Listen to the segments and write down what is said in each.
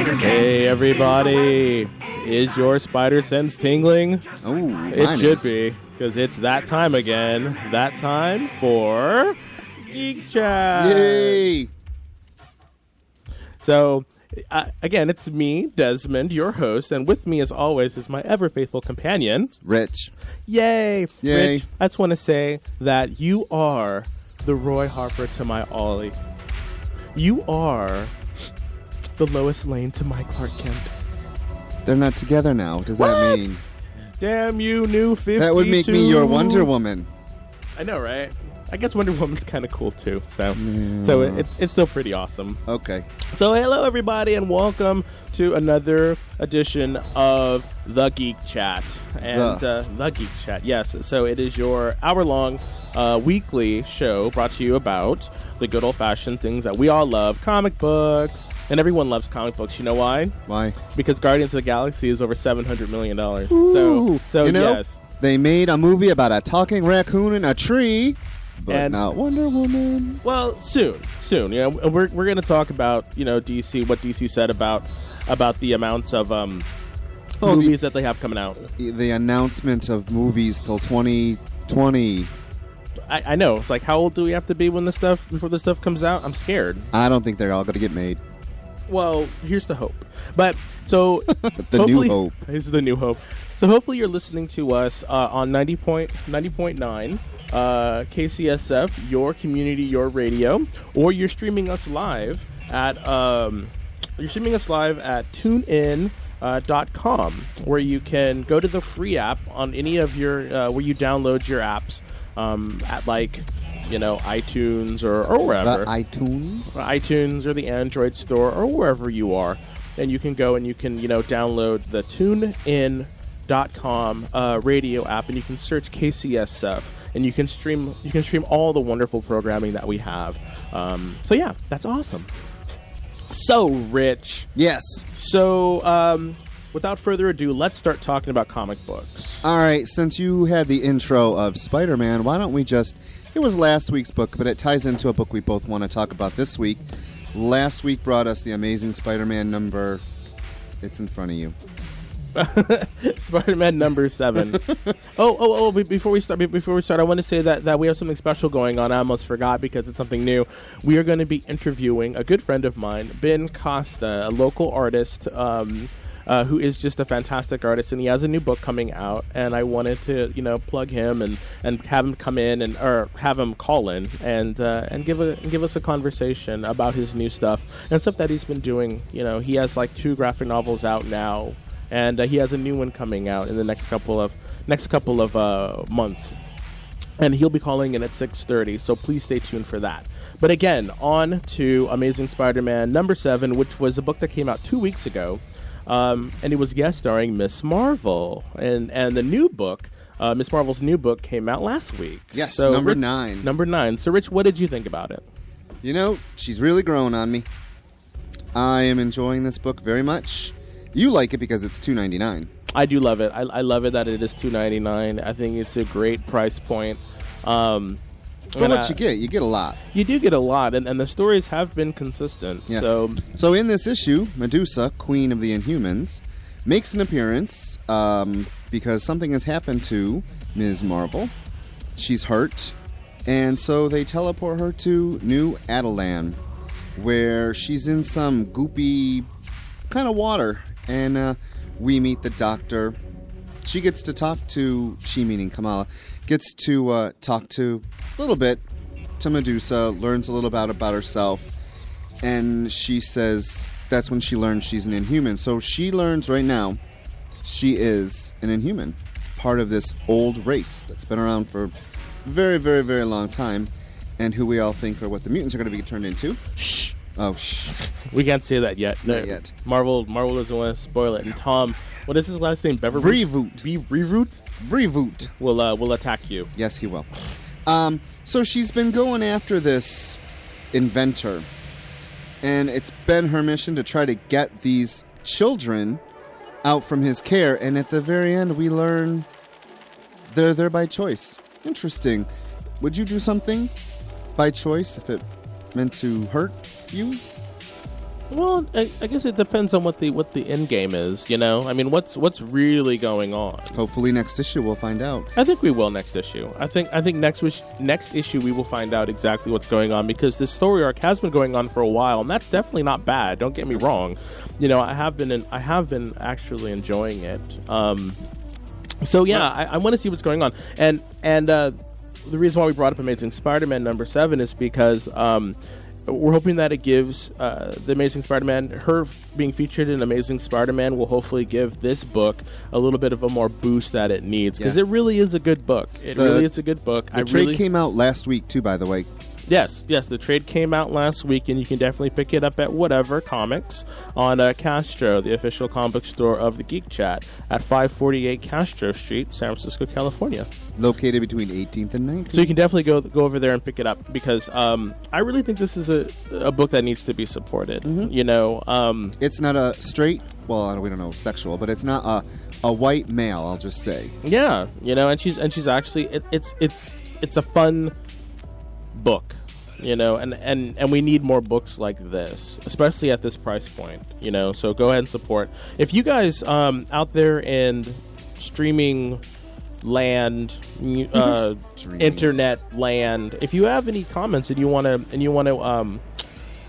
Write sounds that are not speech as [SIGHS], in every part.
Hey everybody! Is your spider sense tingling? Oh, It should be, because it's that time again. That time for Geek Chat. Yay! So, uh, again, it's me, Desmond, your host, and with me, as always, is my ever faithful companion. Rich. Yay! Yay. Rich, I just want to say that you are the Roy Harper to my Ollie. You are the Lois Lane to my Clark Kent. They're not together now. What does that What? mean? Damn you, new 52. That would make me your Wonder Woman. I know, right? I guess Wonder Woman's kind of cool too. So, so it- it's it's still pretty awesome. Okay. So, hello everybody, and welcome to another edition of the Geek Chat and The. uh, the Geek Chat. Yes, so it is your hour-long uh, weekly show brought to you about the good old-fashioned things that we all love: comic books, and everyone loves comic books. You know why? Why? Because Guardians of the Galaxy is over seven hundred million dollars. So, so you know, yes. they made a movie about a talking raccoon in a tree, but And- not Wonder Woman. Well, soon, soon. You know, we're we're going to talk about you know DC, what DC said about about the amounts of um, Oh, the- movies that they have coming out. The announcement of movies till 2020. I, I know. It's like, how old do we have to be when the stuff before the stuff comes out? I'm scared. I don't think they're all going to get made. Well, here's the hope. But so [LAUGHS] The new hope. This is the new hope. So hopefully you're listening to us uh, on 90 point, 90.9 uh, KCSF, your community, your radio, or you're streaming us live at um, you're streaming us live at TuneIn. Uh, dot com, where you can go to the free app on any of your uh, where you download your apps um, at like you know iTunes or, or wherever The iTunes. iTunes or the Android store or wherever you are, and you can go and you can you know download the TuneIn.com uh, radio app, and you can search KCSF, and you can stream you can stream all the wonderful programming that we have. Um, so yeah, that's awesome. So rich. Yes. So um, without further ado, let's start talking about comic books. All right, since you had the intro of Spider Man, why don't we just. It was last week's book, but it ties into a book we both want to talk about this week. Last week brought us the Amazing Spider Man number. It's in front of you. [LAUGHS] Spider-Man number seven. [LAUGHS] oh, oh, oh! Before we start, before we start, I want to say that, that we have something special going on. I almost forgot because it's something new. We are going to be interviewing a good friend of mine, Ben Costa, a local artist. Um, uh, who is just a fantastic artist, and he has a new book coming out. And I wanted to, you know, plug him and, and have him come in and or have him call in and uh, and give a give us a conversation about his new stuff and stuff that he's been doing. You know, he has like two graphic novels out now and uh, he has a new one coming out in the next couple of next couple of uh, months and he'll be calling in at 6.30 so please stay tuned for that but again on to amazing spider-man number 7 which was a book that came out two weeks ago um, and he was guest starring miss marvel and and the new book uh, miss marvel's new book came out last week Yes, So, number Rich- nine. number 9 so rich what did you think about it You know, she's really grown on me. I am enjoying this book very much. You like it because it's two ninety nine. I do love it. I, I love it that it is two ninety nine. I think it's a great price point. Um, And what I- you get, you get a lot. you do get a lot, and, and the stories have been consistent. Yeah. So So in this issue, Medusa, Queen of the Inhumans, makes an appearance um, because something has happened to Ms. Marvel. She's hurt, and so they teleport her to New Attilan, where she's in some goopy kind of water, and uh, we meet the doctor. She gets to talk to she meaning Kamala gets to uh, talk to a little bit to Medusa, learns a little about about herself, and she says that's when she learns she's an inhuman. So she learns right now she is an inhuman, part of this old race that's been around for a very, very, very long time, and who we all think are what the mutants are going to be turned into. shh, Oh, shh. we can't say that yet. Not yet. Marvel Marvel doesn't want to spoil it. And Tom, what is his last name? Beverly Brevoort. Be Brevoort Brevoort. will uh, will attack you. Yes, he will. Um, so she's been going after this inventor, and it's been her mission to try to get these children out from his care. And at the very end, we learn they're there by choice. Interesting. Would you do something by choice if it meant to hurt you? Well, I, I guess it depends on what the what the end game is. You know, I mean, what's what's really going on? Hopefully, next issue we'll find out. I think we will next issue. I think I think next wish, next issue we will find out exactly what's going on because this story arc has been going on for a while, and that's definitely not bad. Don't get me wrong. You know, I have been in, I have been actually enjoying it. Um, so yeah, I, I want to see what's going on, and and uh, the reason why we brought up Amazing Spider-Man number seven is because. Um, we're hoping that it gives uh, the Amazing Spider-Man her being featured in Amazing Spider-Man will hopefully give this book a little bit of a more boost that it needs because Yeah. it really is a good book. It The- really is a good book. The I trade really came out last week too, by the way. Yes yes the trade came out last week and you can definitely pick it up at whatever comics on uh, Castro, the official comic book store of the Geek Chat at 548 Castro Street, San Francisco, California. Located between 18th and 19th. So you can definitely go go over there and pick it up because um, I really think this is a, a book that needs to be supported. Mm-hmm. You know, um, it's not a straight. Well, we don't know sexual, but it's not a a white male. I'll just say. yeah, you know, and she's and she's actually it, it's it's it's a fun book. You know, and, and, and we need more books like this, especially at this price point. You know, so go ahead and support. If you guys um, out there in streaming land, [LAUGHS] uh, internet land, if you have any comments and you want to and you want to um,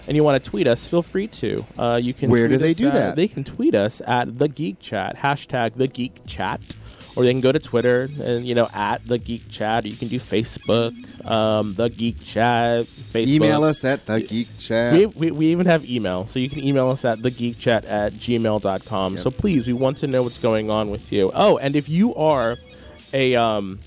and you want to tweet us, feel free to. Uh, you can. Where do they us do at- that? They can tweet us at the Geek Chat hashtag the Geek Chat, or they can go to Twitter and you know at the Geek Chat. You can do Facebook, um, the Geek Chat, Facebook. Email us at the Geek Chat. We, we, we even have email, so you can email us at the Geek Chat at gmail.com. Yep. So please, we want to know what's going on with you. Oh, and if you are a um,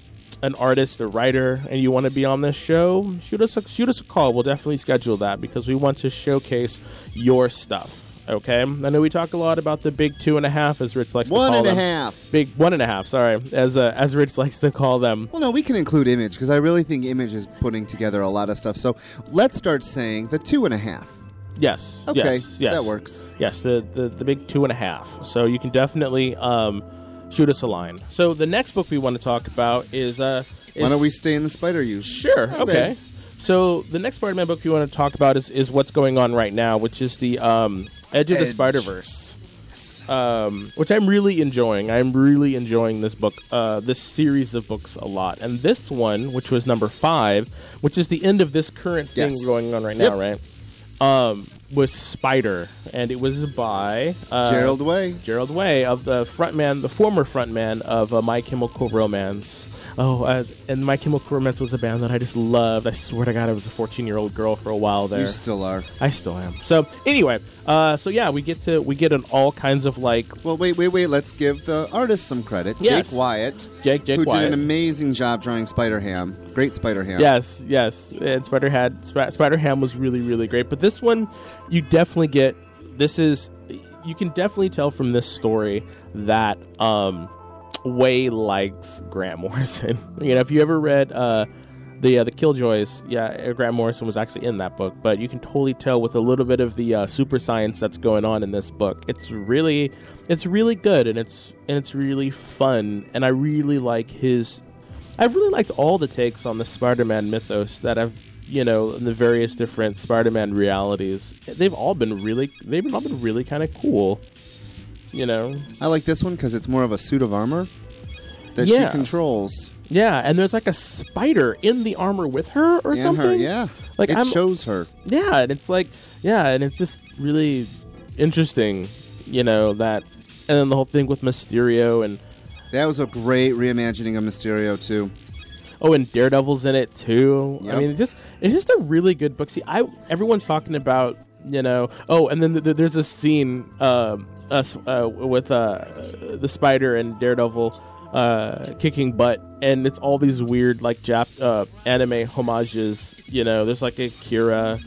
an artist, a writer, and you want to be on this show, shoot us a, shoot us a call. We'll definitely schedule that because we want to showcase your stuff. Okay, I know we talk a lot about the big two and a half, as Rich likes One to call and a them. half. Big one and a half. Sorry, as uh, as Rich [LAUGHS] likes to call them. Well, no, we can include Image because I really think Image is putting together a lot of stuff. So let's start saying the two and a half. Yes. Okay, Yes. yes. that works. Yes, the, the the big two and a half. So you can definitely um, shoot us a line. So the next book we want to talk about is uh, is, Why don't we stay in the Spider Verse? Sure. Okay. So the next Spider-Man book we want to talk about is, is what's going on right now, which is the um, Edge of the Edge. Spider Verse, um, which I'm really enjoying. I'm really enjoying this book, uh, this series of books a lot. And this one, which was number five, which is the end of this current thing Yes. going on right now, right? Um, was Spider, and it was by uh, Gerard Way. Gerard Way of the frontman, the former frontman of uh, My Chemical Romance. Oh, uh, and My Chemical Romance was a band that I just loved. I swear to God, I was a 14 year old girl for a while there. You still are. I still am. So anyway, uh, so yeah, we get to we get an all kinds of like Well, wait, wait, wait. Let's give the artist some credit. Yes. Jake Wyatt, Jake Jake Wyatt. who Wyatt. did an amazing job drawing Spider Ham. Great Spider Ham. Yes, yes. And Spider had Sp- Spider Ham was really really great, but this one you definitely get. This is you can definitely tell from this story that um, Way likes Grant [LAUGHS] Morrison. you know, if you ever read uh, the uh, the Killjoys, yeah, uh, Grant Morrison was actually in that book, but you can totally tell with a little bit of the uh, super science that's going on in this book. It's really it's really good and it's and it's really fun, and I really like his I've really liked all the takes on the Spider-Man mythos that I've, you know, in the various different Spider-Man realities. They've all been really, they've all been really kind of cool. You know, I like this one because it's more of a suit of armor that Yeah. she controls. yeah, and there's like a spider in the armor with her or and something. her, yeah. Like, it I'm- shows her. yeah, and it's like, yeah, and it's just really interesting, you know that, and then the whole thing with Mysterio and That was a great reimagining of Mysterio too. Oh, and Daredevil's in it too. I Yep. mean, it's just it's just a really good book. See, I everyone's talking about you know. Oh, and then th- th- there's a scene um, us uh, with uh, the Spider and Daredevil uh, kicking butt, and it's all these weird like Jap uh, anime homages. You know, there's like Akira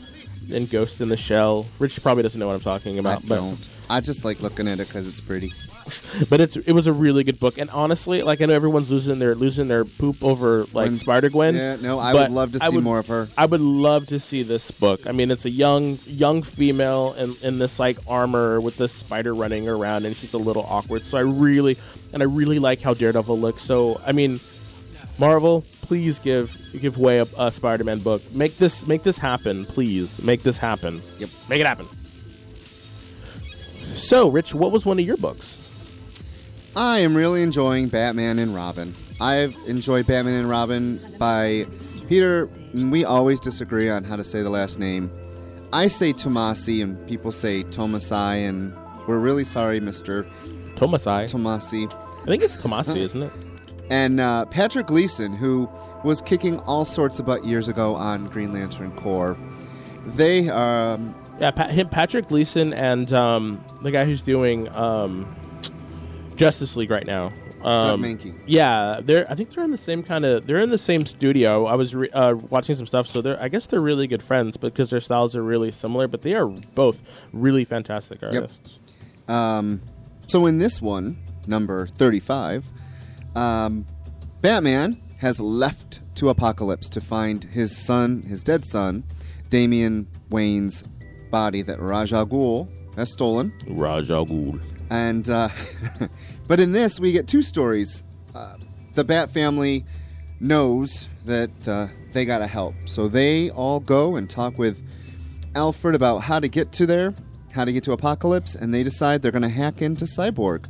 and Ghost in the Shell. Rich probably doesn't know what I'm talking about, I but don't. I just like looking at it because it's pretty. [LAUGHS] but it's it was a really good book. And honestly, like I know everyone's losing their losing their poop over like Spider Gwen. Yeah, no, I would love to see would- more of her. I would love to see this book. I mean, it's a young young female in, in this like armor with this spider running around, and she's a little awkward. So I really and I really like how Daredevil looks. So I mean, Marvel, please give give way a, a Spider-Man book. Make this make this happen, please. Make this happen. Yep. Make it happen. So, Rich, what was one of your books? I am really enjoying Batman and Robin. I've enjoyed Batman and Robin by Peter. We always disagree on how to say the last name. I say Tomasi, and people say Tomasai, and we're really sorry, Mister Tomasai. Tomasi. I think it's Tomasi, isn't it? And uh, Patrick Gleason, who was kicking all sorts of butt years ago on Green Lantern Corps. They um, Yeah, pa- him, Patrick Gleason and um, the guy who's doing um, Justice League right now. Um, Mahnke. Yeah, they're. I think they're in the same kind of. They're in the same studio. I was re- uh, watching some stuff, so they're. I guess they're really good friends because their styles are really similar. But they are both really fantastic artists. Um, so in this one, number 35, um, Batman has left to Apokolips to find his son, his dead son, Damian Wayne's body that Ra's al Ghul has stolen. Raj Al Ghul. And uh, [LAUGHS] but in this, we get two stories. Uh, the Bat family knows that uh, they gotta help, so they all go and talk with Alfred about how to get to there, how to get to Apokolips, and they decide they're gonna hack into Cyborg.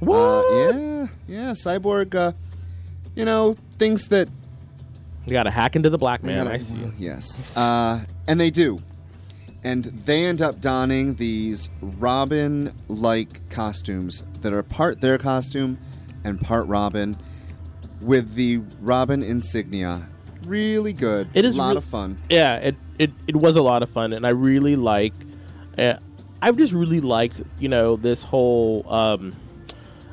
What? Uh, yeah, yeah. Cyborg, uh, you know, thinks that You got to hack into the black man. Yeah, I see. Yes. Uh, and they do. And they end up donning these Robin like costumes that are part their costume and part Robin with the Robin insignia. Really good. It is a lot re- of fun. yeah, it, it it was a lot of fun, and I really like. Uh, I just really like you know this whole um,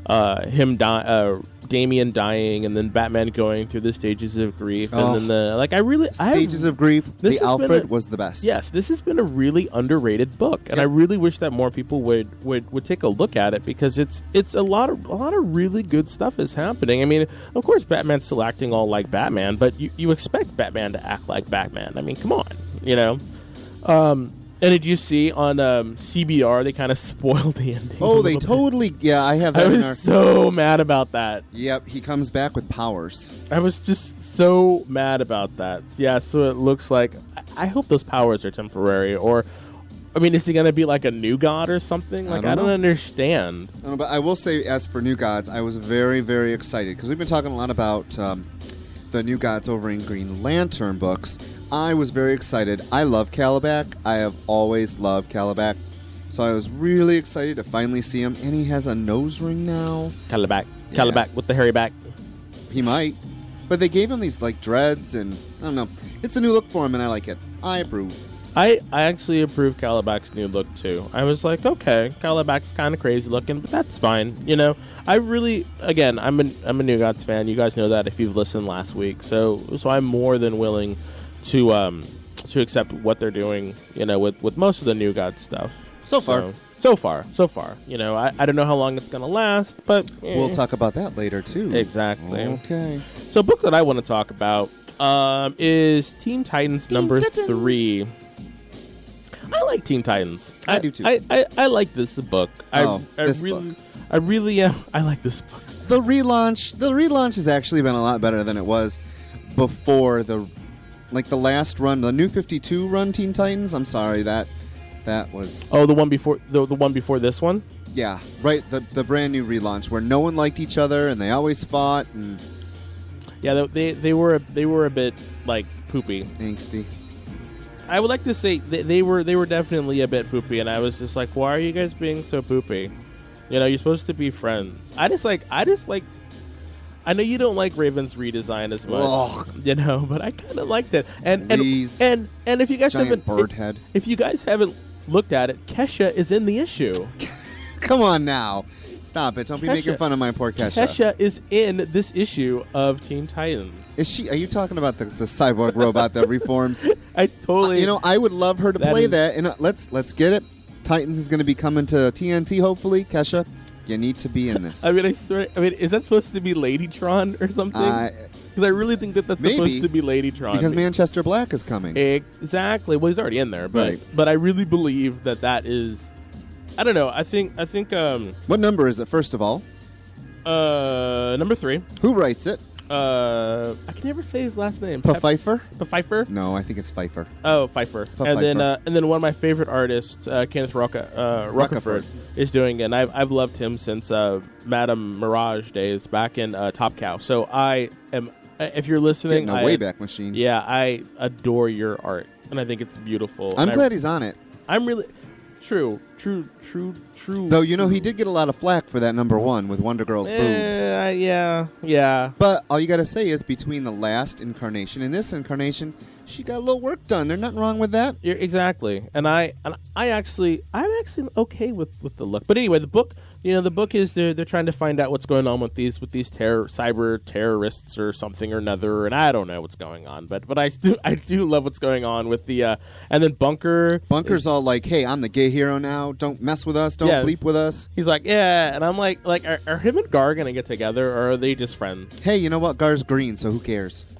uh, him die, uh, Damian dying, and then Batman going through the stages of grief, and Oh. then the like. I really I Stages of Grief. The Alfred a- was the best. Yes, this has been a really underrated book, and I really wish that more people would, would, would take a look at it because it's it's a lot of a lot of really good stuff is happening. I mean, of course, Batman's still acting all like Batman, but you, you expect Batman to act like Batman. I mean, come on, you know. Um, and did you see on um, CBR they kind of [LAUGHS] spoiled the ending? Oh, they little bit? totally. Yeah, I have I was our. so mad about that. Yep, he comes back with powers. I was just so mad about that. Yeah, so it looks like I I hope those powers are temporary, or I mean, is he gonna be like a new god or something? I Like don't I don't know. understand. Uh, but I will say, as for New Gods, I was very, very excited because we've been talking a lot about um, the New Gods over in Green Lantern books. I was very excited. I love Kalibak. I have always loved Kalibak. So I was really excited to finally see him. And he has a nose ring now. Kalibak, Yeah. Kalibak with the hairy back. He might. But they gave him these like dreads and I don't know. It's a new look for him and I like it. I approve. I, I actually approve Kalibak's new look too. I was like, okay, Kalibak's kind of crazy looking, but that's fine. You know, I really, again, I'm a I'm a New Gods fan. You guys know that if you've listened last week. So so I'm more than willing to um to accept what they're doing. You know, with with most of the New Gods stuff. So far. So, so far, so far. You know, I, I don't know how long it's gonna last, but eh. We'll talk about that later too. Exactly. Okay. So, a book that I want to talk about um, is Teen Titans number Titans. three. I like Teen Titans. I do too. I, I, I like this book. Oh, I, I this really, book. I really am. [LAUGHS] I like this book. the relaunch the relaunch has actually been a lot better than it was before the like the last run the new 52 run teen titans i'm sorry that that was Oh, the one before the, the one before this one. yeah right the, the brand new relaunch where no one liked each other and they always fought and Yeah, they, they they were they were a bit like poopy. angsty I would like to say they, they were they were definitely a bit poopy, and I was just like, why are you guys being so poopy? You know, you're supposed to be friends. I just like I just like. I know you don't like Raven's redesign as much, Ugh. you know, [LAUGHS] but I kind of liked it. And and, Please. and and if you guys giant haven't bird if, head if you guys haven't looked at it, Kesha is in the issue. [LAUGHS] come on now stop it don't be Kesha. making fun of my poor kesha, Kesha is in this issue of Teen Titans. is she are you talking about the, the cyborg robot that reforms [LAUGHS] I totally, you know i would love her to That play is- that and uh, let's let's get it titans is going to be coming to tnt hopefully kesha you need to be in this I mean, I swear. I mean, is that supposed to be Ladytron or something? Because I really think that that's Maybe, supposed to be Ladytron. because Manchester Black is coming. exactly. Well, he's already in there, but Right. but I really believe that that is. I don't know. I think I think um what number is it? First of all, uh number three, who writes it? uh, I can never say his last name. Pfeiffer? Pfeiffer. No, I think it's Pfeiffer. Oh, Pfeiffer. And then Pfeiffer. uh, and then one of my favorite artists, uh, Kenneth Rocka, uh, Rocafort, Rocafort. is doing it. And I've I've loved him since uh, Madame Mirage days back in uh, Top Cow. So I am. uh, If you're listening, Getting a I- Wayback Machine. Yeah, I adore your art, and I think it's beautiful. I'm And glad he's on it. I'm really true, true, true, true. Though, you know, he did get a lot of flack for that number one with Wonder Girl's boobs. Eh, yeah, yeah. But all you got to say is between the last incarnation and this incarnation, she got a little work done. There's nothing wrong with that. You're, exactly, and I and I actually I'm actually okay with with the look. But anyway, the book, you know, the book is they're they're trying to find out what's going on with these with these terror cyber terrorists or something or another, and I don't know what's going on. But but I [LAUGHS] do I do love what's going on with the uh and then Bunker. Bunker's all like, hey, I'm the gay hero now. Don't mess with us. Don't Yes. bleep with us. He's like, yeah, and I'm like, like, are, are him and Gar gonna get together, or are they just friends? Hey, you know what? Gar's green, so who cares? [LAUGHS]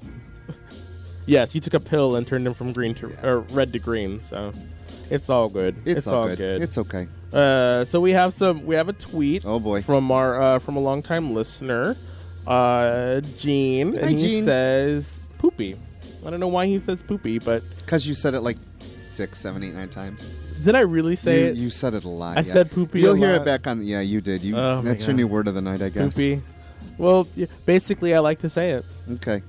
Yes, he took a pill and turned him from green to Yeah. or red to green, so it's all good. It's, all good. good. It's okay. Uh, so we have some. We have a tweet. Oh, boy. From our uh, from a longtime listener, uh, Gene, and Hi, he says poopy. I don't know why he says poopy, but Because you said it like six, seven, eight, nine times. did I really say you, it? you said it a lot. I yeah. said poopy You'll hear lot. it back on. Yeah, you did. You. Oh, that's your new word of the night, I guess. poopy. Well, yeah, basically, I like to say it. Okay.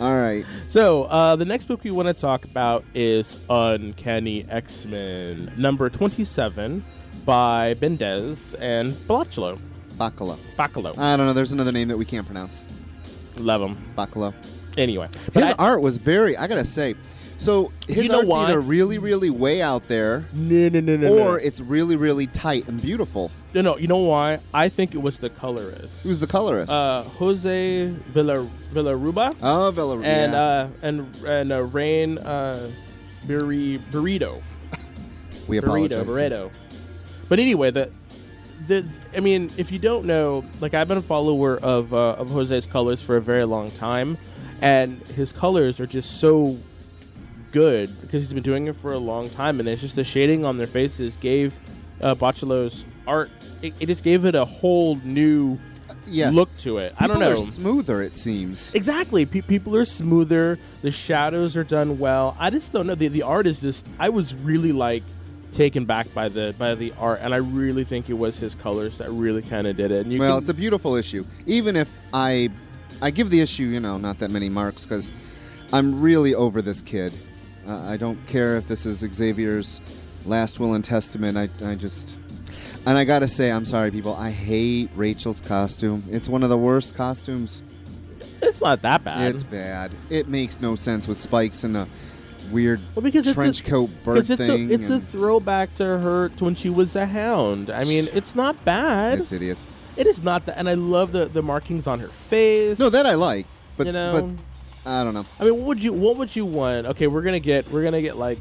All right. So uh, the next book we want to talk about is Uncanny X Men number twenty-seven by Bendis and Bachalo. Bacala. Bachalo. I don't know. There's another name that we can't pronounce. Love him. Bacala. Anyway, His I- art was very. I gotta say. So his You know art's why? either really, really way out there, no, no, no, no, no. or it's really, really tight and beautiful. No, no, you know why? I think it was the colorist. Who's the colorist? Uh, Jose Villa Villarrubia oh, Villa. and yeah. uh, and and uh, Rain uh, Burri- Burrito [LAUGHS] we Burrito apologize. Burrito. But anyway, the the I mean, if you don't know, like I've been a follower of uh, of Jose's colors for a very long time, and his colors are just so good because he's been doing it for a long time, and it's just the shading on their faces gave uh, art. It, it just gave it a whole new Yes. look to it. I don't know. Are smoother, it seems. Exactly. Pe- people are smoother. The shadows are done well. I just don't know. The, the art is just. I was really like taken back by the by the art, and I really think it was his colors that really kind of did it. And you Well, can- it's a beautiful issue. Even if I, I give the issue, you know, not that many marks because I'm really over this kid. Uh, I don't care if this is Xavier's last will and testament. I, I just, and I gotta say, I'm sorry, people. I hate Rachel's costume. It's one of the worst costumes. it's not that bad. It's bad. It makes no sense with spikes and a weird Well, because it's a- trench coat bird it's thing. a it's a throwback to her to when she was a hound. I mean, it's not bad. it's hideous. It is not that, and I love the the markings on her face. No, that I like, but you know. but I don't know. I mean, what would you what would you want? Okay, we're gonna get we're gonna get like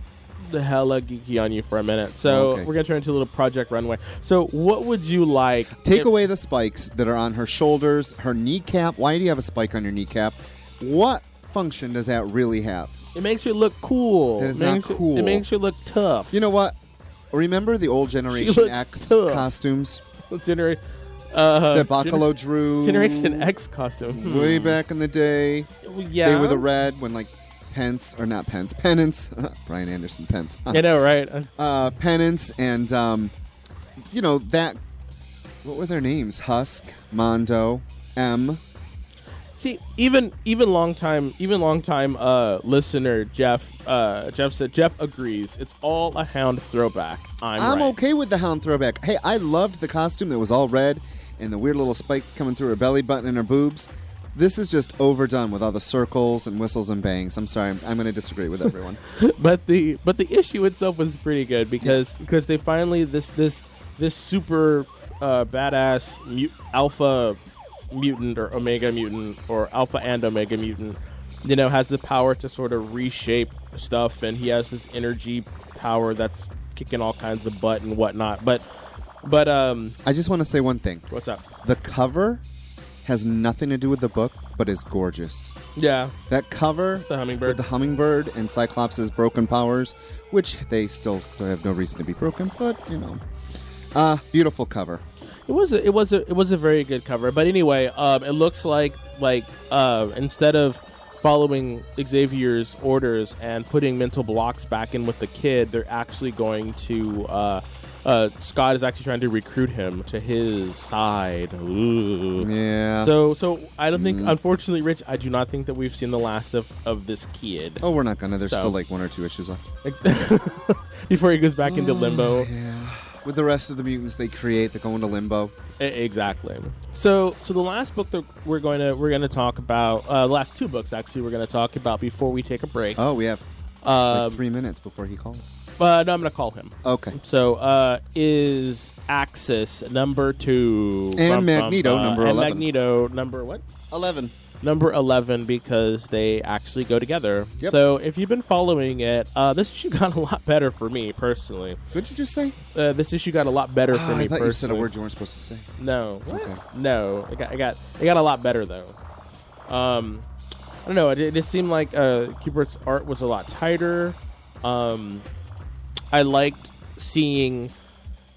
the hella geeky on you for a minute. So oh, Okay. we're gonna turn into a little Project Runway. So what would you like? Take if- away the spikes that are on her shoulders, her kneecap. Why do you have a spike on your kneecap? What function does that really have? It makes you look cool. That is It not makes you- cool. it makes you look tough. You know what? Remember the old Generation looks X tough. costumes Generate, uh, that Bachalo drew Generation X costume. Hmm. way back in the day? Yeah, They were the red when like Pence or not Pence, Penance, [LAUGHS] Brian Anderson Pence, [LAUGHS] I know, right? Uh, uh, Penance, and um, you know that. What were their names? Husk, Mondo, M. See, even even long time, even long time uh, listener Jeff, uh, Jeff said Jeff agrees. It's all a hound throwback. I'm, I'm right. okay with the hound throwback. Hey, I loved the costume that was all red and the weird little spikes coming through her belly button and her boobs. This is just overdone with all the circles and whistles and bangs. I'm sorry, I'm, I'm going to disagree with everyone. [LAUGHS] but the but the issue itself was pretty good because because they finally this this this super uh, badass mu- alpha mutant or omega mutant or alpha and omega mutant you know has the power to sort of reshape stuff and he has this energy power that's kicking all kinds of butt and whatnot but but um I just want to say one thing. what's up The cover has nothing to do with the book, but is gorgeous. yeah That cover the hummingbird with the hummingbird and Cyclops' broken powers, which they still have no reason to be broken, but you know, uh, beautiful cover. It was a, it was a it was a very good cover. But anyway, um, it looks like like uh, instead of following Xavier's orders and putting mental blocks back in with the kid, they're actually going to. Uh, uh, Scott is actually trying to recruit him to his side. Ooh. Yeah. So, so I don't think, unfortunately, Rich, I do not think that we've seen the last of, of this kid oh, we're not gonna. There's So- still like one or two issues left. [LAUGHS] before he goes back into limbo. Yeah. With the rest of the mutants they create, they go into limbo. Exactly. So, so the last book that we're going to we're going to talk about, uh, the last two books actually, we're going to talk about before we take a break. Oh, we have Um, like three minutes before he calls. But no, I'm going to call him. Okay. So, uh, is Axis number two And Magneto, uh, number and 11. Magneto number what? Eleven. Number eleven because they actually go together. Yep. So, if you've been following it, uh, this issue [LAUGHS] got a lot better for me personally. What'd you just say? Uh, this issue got a lot better for Ah, me I thought personally. you said a word you weren't supposed to say. No. Okay. No. It got, it got it got a lot better though. Um, I don't know. It, it just seemed like uh, Kubert's art was a lot tighter. Um, I liked seeing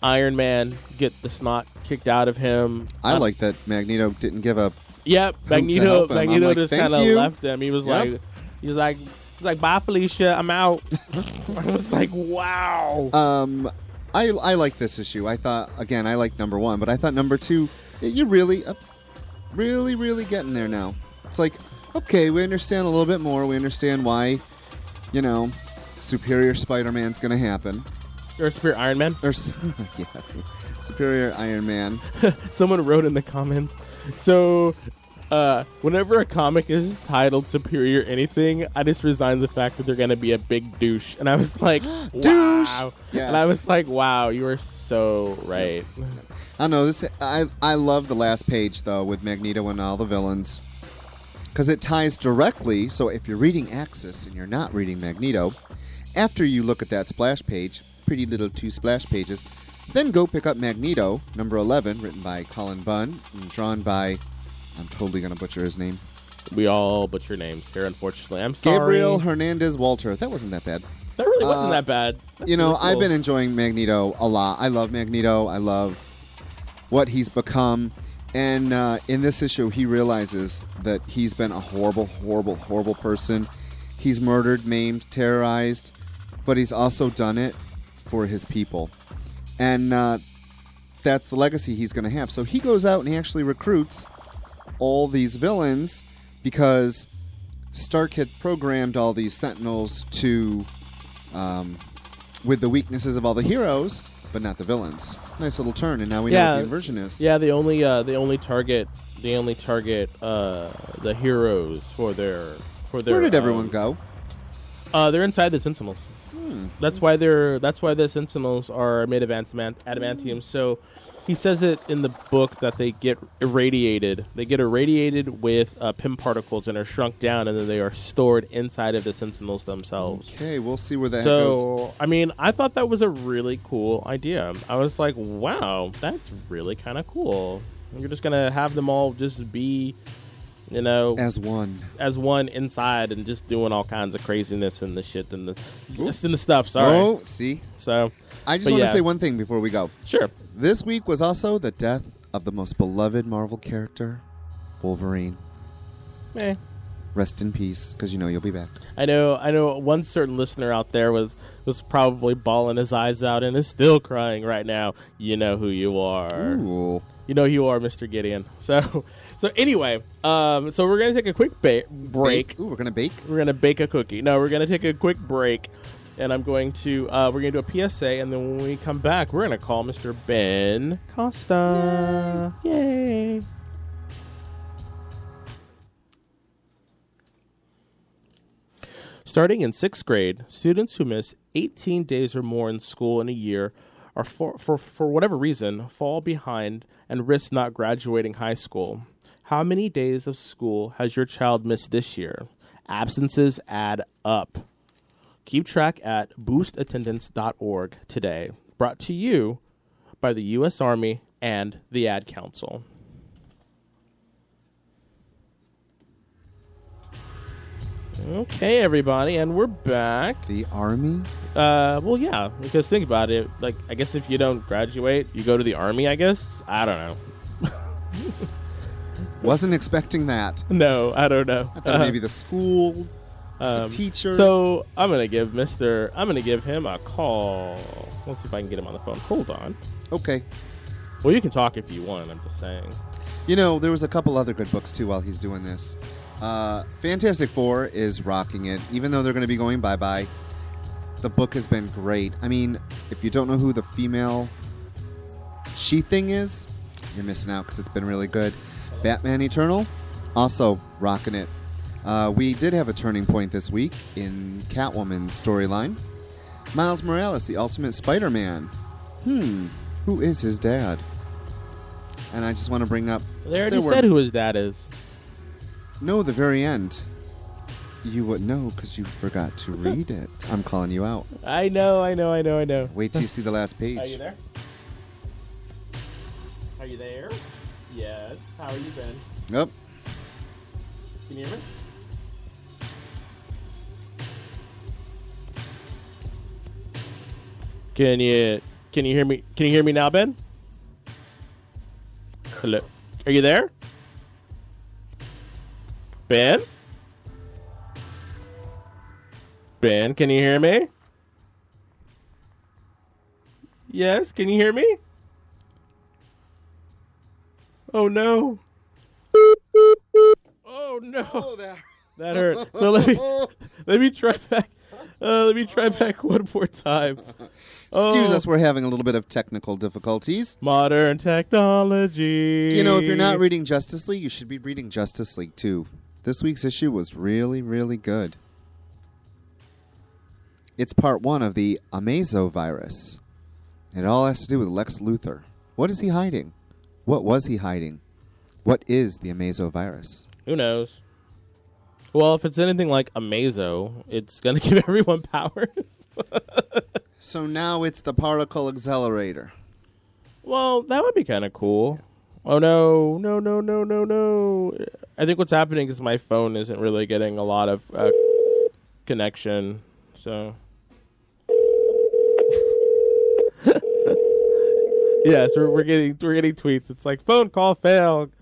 Iron Man get the snot kicked out of him. I Um, like that Magneto didn't give up. Yep, to Magneto. help him. I'm Magneto like, just kind of left him. He was Yep. like, he was like, he's like, bye, Felicia. I'm out. [LAUGHS] I was like, wow. Um, I I like this issue. I thought again I like number one, but I thought number two, you're really, uh, really, really getting there now. It's like okay, we understand a little bit more. We understand why, you know, Superior Spider-Man's going to happen. or Spirit Iron Man. Or [LAUGHS] yeah, Superior Iron Man. [LAUGHS] Someone wrote in the comments. So, uh, whenever a comic is titled Superior Anything, I just resign the fact that they're going to be a big douche. And I was [GASPS] like, Douche! wow. Yes. And I was like, wow, you are so right. [LAUGHS] I don't know this. I I love the last page though with Magneto and all the villains because it ties directly. So if you're reading Axis and you're not reading Magneto, after you look at that splash page, pretty little two splash pages, then go pick up Magneto number eleven, written by Cullen Bunn and drawn by. I'm totally gonna butcher his name. We all butcher names here, unfortunately. I'm sorry. Gabriel Hernandez Walta. That wasn't that bad. That really wasn't Uh, that bad. That's you know, really I've been enjoying Magneto a lot. I love Magneto. I love what he's become. And uh, in this issue, he realizes that he's been a horrible, horrible, horrible person. He's murdered, maimed, terrorized, but he's also done it for his people. And uh, that's the legacy he's going to have. So he goes out and he actually recruits all these villains because Stark had programmed all these Sentinels to um, with the weaknesses of all the heroes, but not the villains. Nice little turn, and now we know Yeah. what the inversion is. Yeah, the only uh, they only target the only target uh, the heroes for their for their. Where did everyone um, go? Uh, they're inside the Sentinels. Hmm. That's why they're. That's why the Sentinels are made of adamant- adamantium. So he says it in the book that they get irradiated. They get irradiated with uh, Pym particles and are shrunk down, and then they are stored inside of the Sentinels themselves. Okay, we'll see where that goes. So, I mean, I thought that was a really cool idea. I was like, wow, that's really kind of cool. You're just going to have them all just be, you know, As one. as one inside and just doing all kinds of craziness and the shit and the just in the stuff. Sorry. Oh, see? So, I just want to yeah. say one thing before we go. sure. This week was also the death of the most beloved Marvel character, Wolverine. Eh. Rest in peace, because you know you'll be back. I know. I know. One certain listener out there was was probably bawling his eyes out and is still crying right now. You know who you are. Ooh. You know who you are, Mr. Gideon. So, so anyway, um, so we're gonna take a quick ba- break. Bake. Ooh, we're gonna bake. We're gonna bake a cookie. No, we're gonna take a quick break, and I'm going to uh, we're gonna do a PSA, and then when we come back, we're gonna call Mr. Ben Costa. Yay! Starting in sixth grade, students who miss 18 days or more in school in a year are for, for, for whatever reason fall behind and risk not graduating high school. How many days of school has your child missed this year? Absences add up. Keep track at boostattendance.org today. Brought to you by the U.S. Army and the Ad Council. Okay, everybody, and we're back. The Army Uh, well, yeah, because think about it. Like, I guess if you don't graduate, you go to the army. I guess I don't know. [LAUGHS] Wasn't expecting that. No, I don't know. I thought maybe the school, Um, the teachers. So I'm gonna give Mister. I'm gonna give him a call. Let's see if I can get him on the phone. Hold on. okay. Well, you can talk if you want. I'm just saying. You know, there was a couple other good books too while he's doing this. Uh, Fantastic Four is rocking it, even though they're going to be going bye bye. The book has been great. I mean, if you don't know who the female she thing is, you're missing out because it's been really good. Batman Eternal, also rocking it. Uh, we did have a turning point this week in Catwoman's storyline. Miles Morales, the ultimate Spider Man. Hmm, who is his dad? And I just want to bring up They already said who his dad is. no, the very end. You would know because you forgot to [LAUGHS] read it. I'm calling you out. I know. I know. I know. I know. Wait till you [LAUGHS] see the last page. Are you there? Are you there? Yes. How are you been? Yep. Can you hear me? Can you can you hear me? Can you hear me now, Ben? Hello. Are you there? Ben? Ben, can you hear me? Yes, can you hear me? Oh no. Oh no. there. That hurt. So let me [LAUGHS] let me try back. Uh, let me try back one more time. Excuse Oh. us, we're having a little bit of technical difficulties. Modern technology. You know, if you're not reading Justice League, you should be reading Justice League too. This week's issue was really, really good. It's part one of the Amazo virus. It all has to do with Lex Luthor. What is he hiding? What was he hiding? What is the Amazo virus? Who knows? Well, if it's anything like Amazo, it's gonna [LAUGHS] give everyone powers. So now it's the particle accelerator. well, that would be kind of cool. Oh no, no, no, no, no, no! I think what's happening is my phone isn't really getting a lot of uh, connection. So, yes, we're, we're getting we're getting tweets. It's like phone call failed.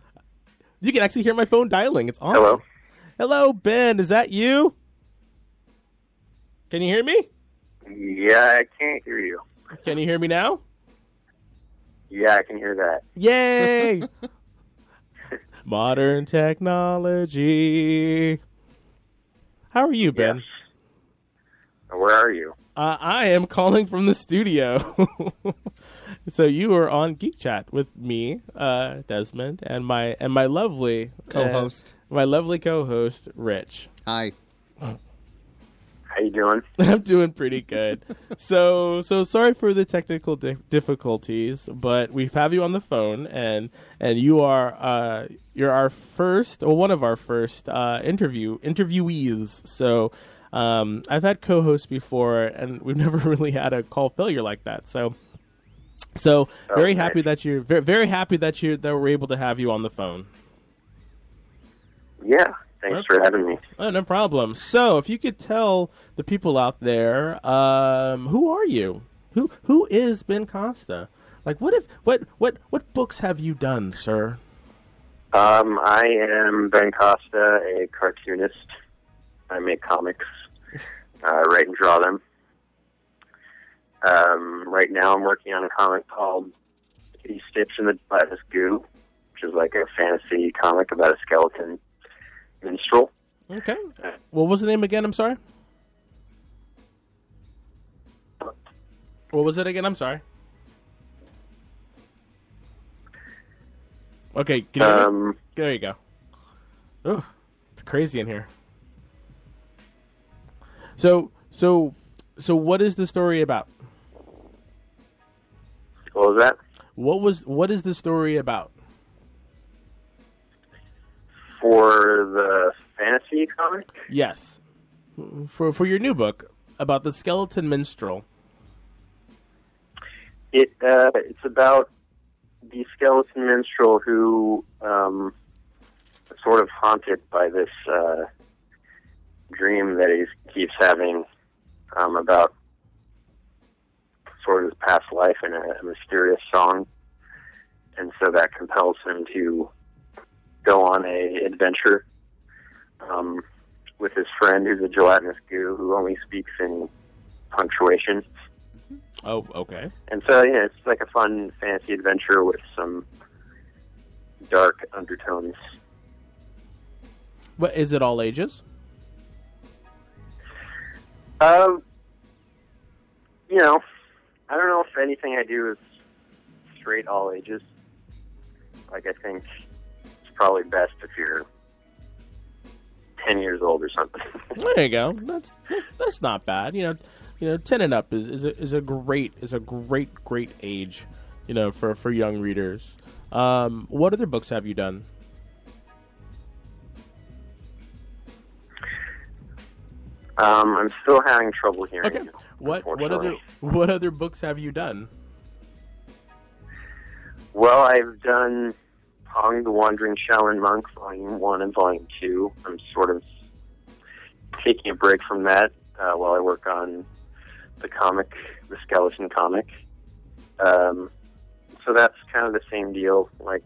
You can actually hear my phone dialing. It's on. Hello. Hello, Ben. Is that you? Can you hear me? Yeah, I can't hear you. Can you hear me now? Yeah, I can hear that. Yay! [LAUGHS] Modern technology. How are you, Ben? Yes. Where are you? Uh, I am calling from the studio. [LAUGHS] so you are on Geek Chat with me, uh, Desmond, and my and my lovely Co-host. uh, my lovely co-host, Rich. Hi. How you doing? [LAUGHS] I'm doing pretty good. so so sorry for the technical di- difficulties, but we have you on the phone, and and you are uh, you're our first, or one of our first uh, interview interviewees. So um, I've had co-hosts before, and we've [LAUGHS] never really had a call failure like that. So. So very happy that you're very, very happy that you that we're able to have you on the phone. Yeah. Thanks for having me. Oh, no problem. So, if you could tell the people out there, um, who are you? Who who is Ben Costa? Like, what if what what what books have you done, sir? Um, I am Ben Costa, a cartoonist. I make comics, uh, write and draw them. Um, right now, I'm working on a comic called Rickety Stitch and the Gelatinous Goo, which is like a fantasy comic about a skeleton minstrel. Okay. What was the name again? I'm sorry. What was it again? I'm sorry. Okay? Um, there you go. Oh, it's crazy in here. So, so, so, what is the story about? What was that? What was what is the story about? For the fantasy comic? Yes, for for your new book about the skeleton minstrel. It uh, it's about the skeleton minstrel who um, is sort of haunted by this uh, dream that he keeps having um, about sort of his past life in a, a mysterious song, and so that compels him to go on a adventure um, with his friend, who's a gelatinous goo who only speaks in punctuation. Oh, okay. And so, yeah, it's like a fun fantasy adventure with some dark undertones. But is it all ages? Um, you know, I don't know if anything I do is straight all ages. Like, I think it's probably best if you're 10 years old or something. [LAUGHS] There you go. That's that's, that's not bad. You know, you know, ten and up is, is a, is a great is a great great age. You know, for for young readers. Um, what other books have you done? um, I'm still having trouble hearing Okay. you. What what other what other books have you done? Well, I've done Pang the Wandering Shaolin Monk, Volume 1 and Volume 2. I'm sort of taking a break from that uh, while I work on the comic, the skeleton comic. Um, so that's kind of the same deal. Like,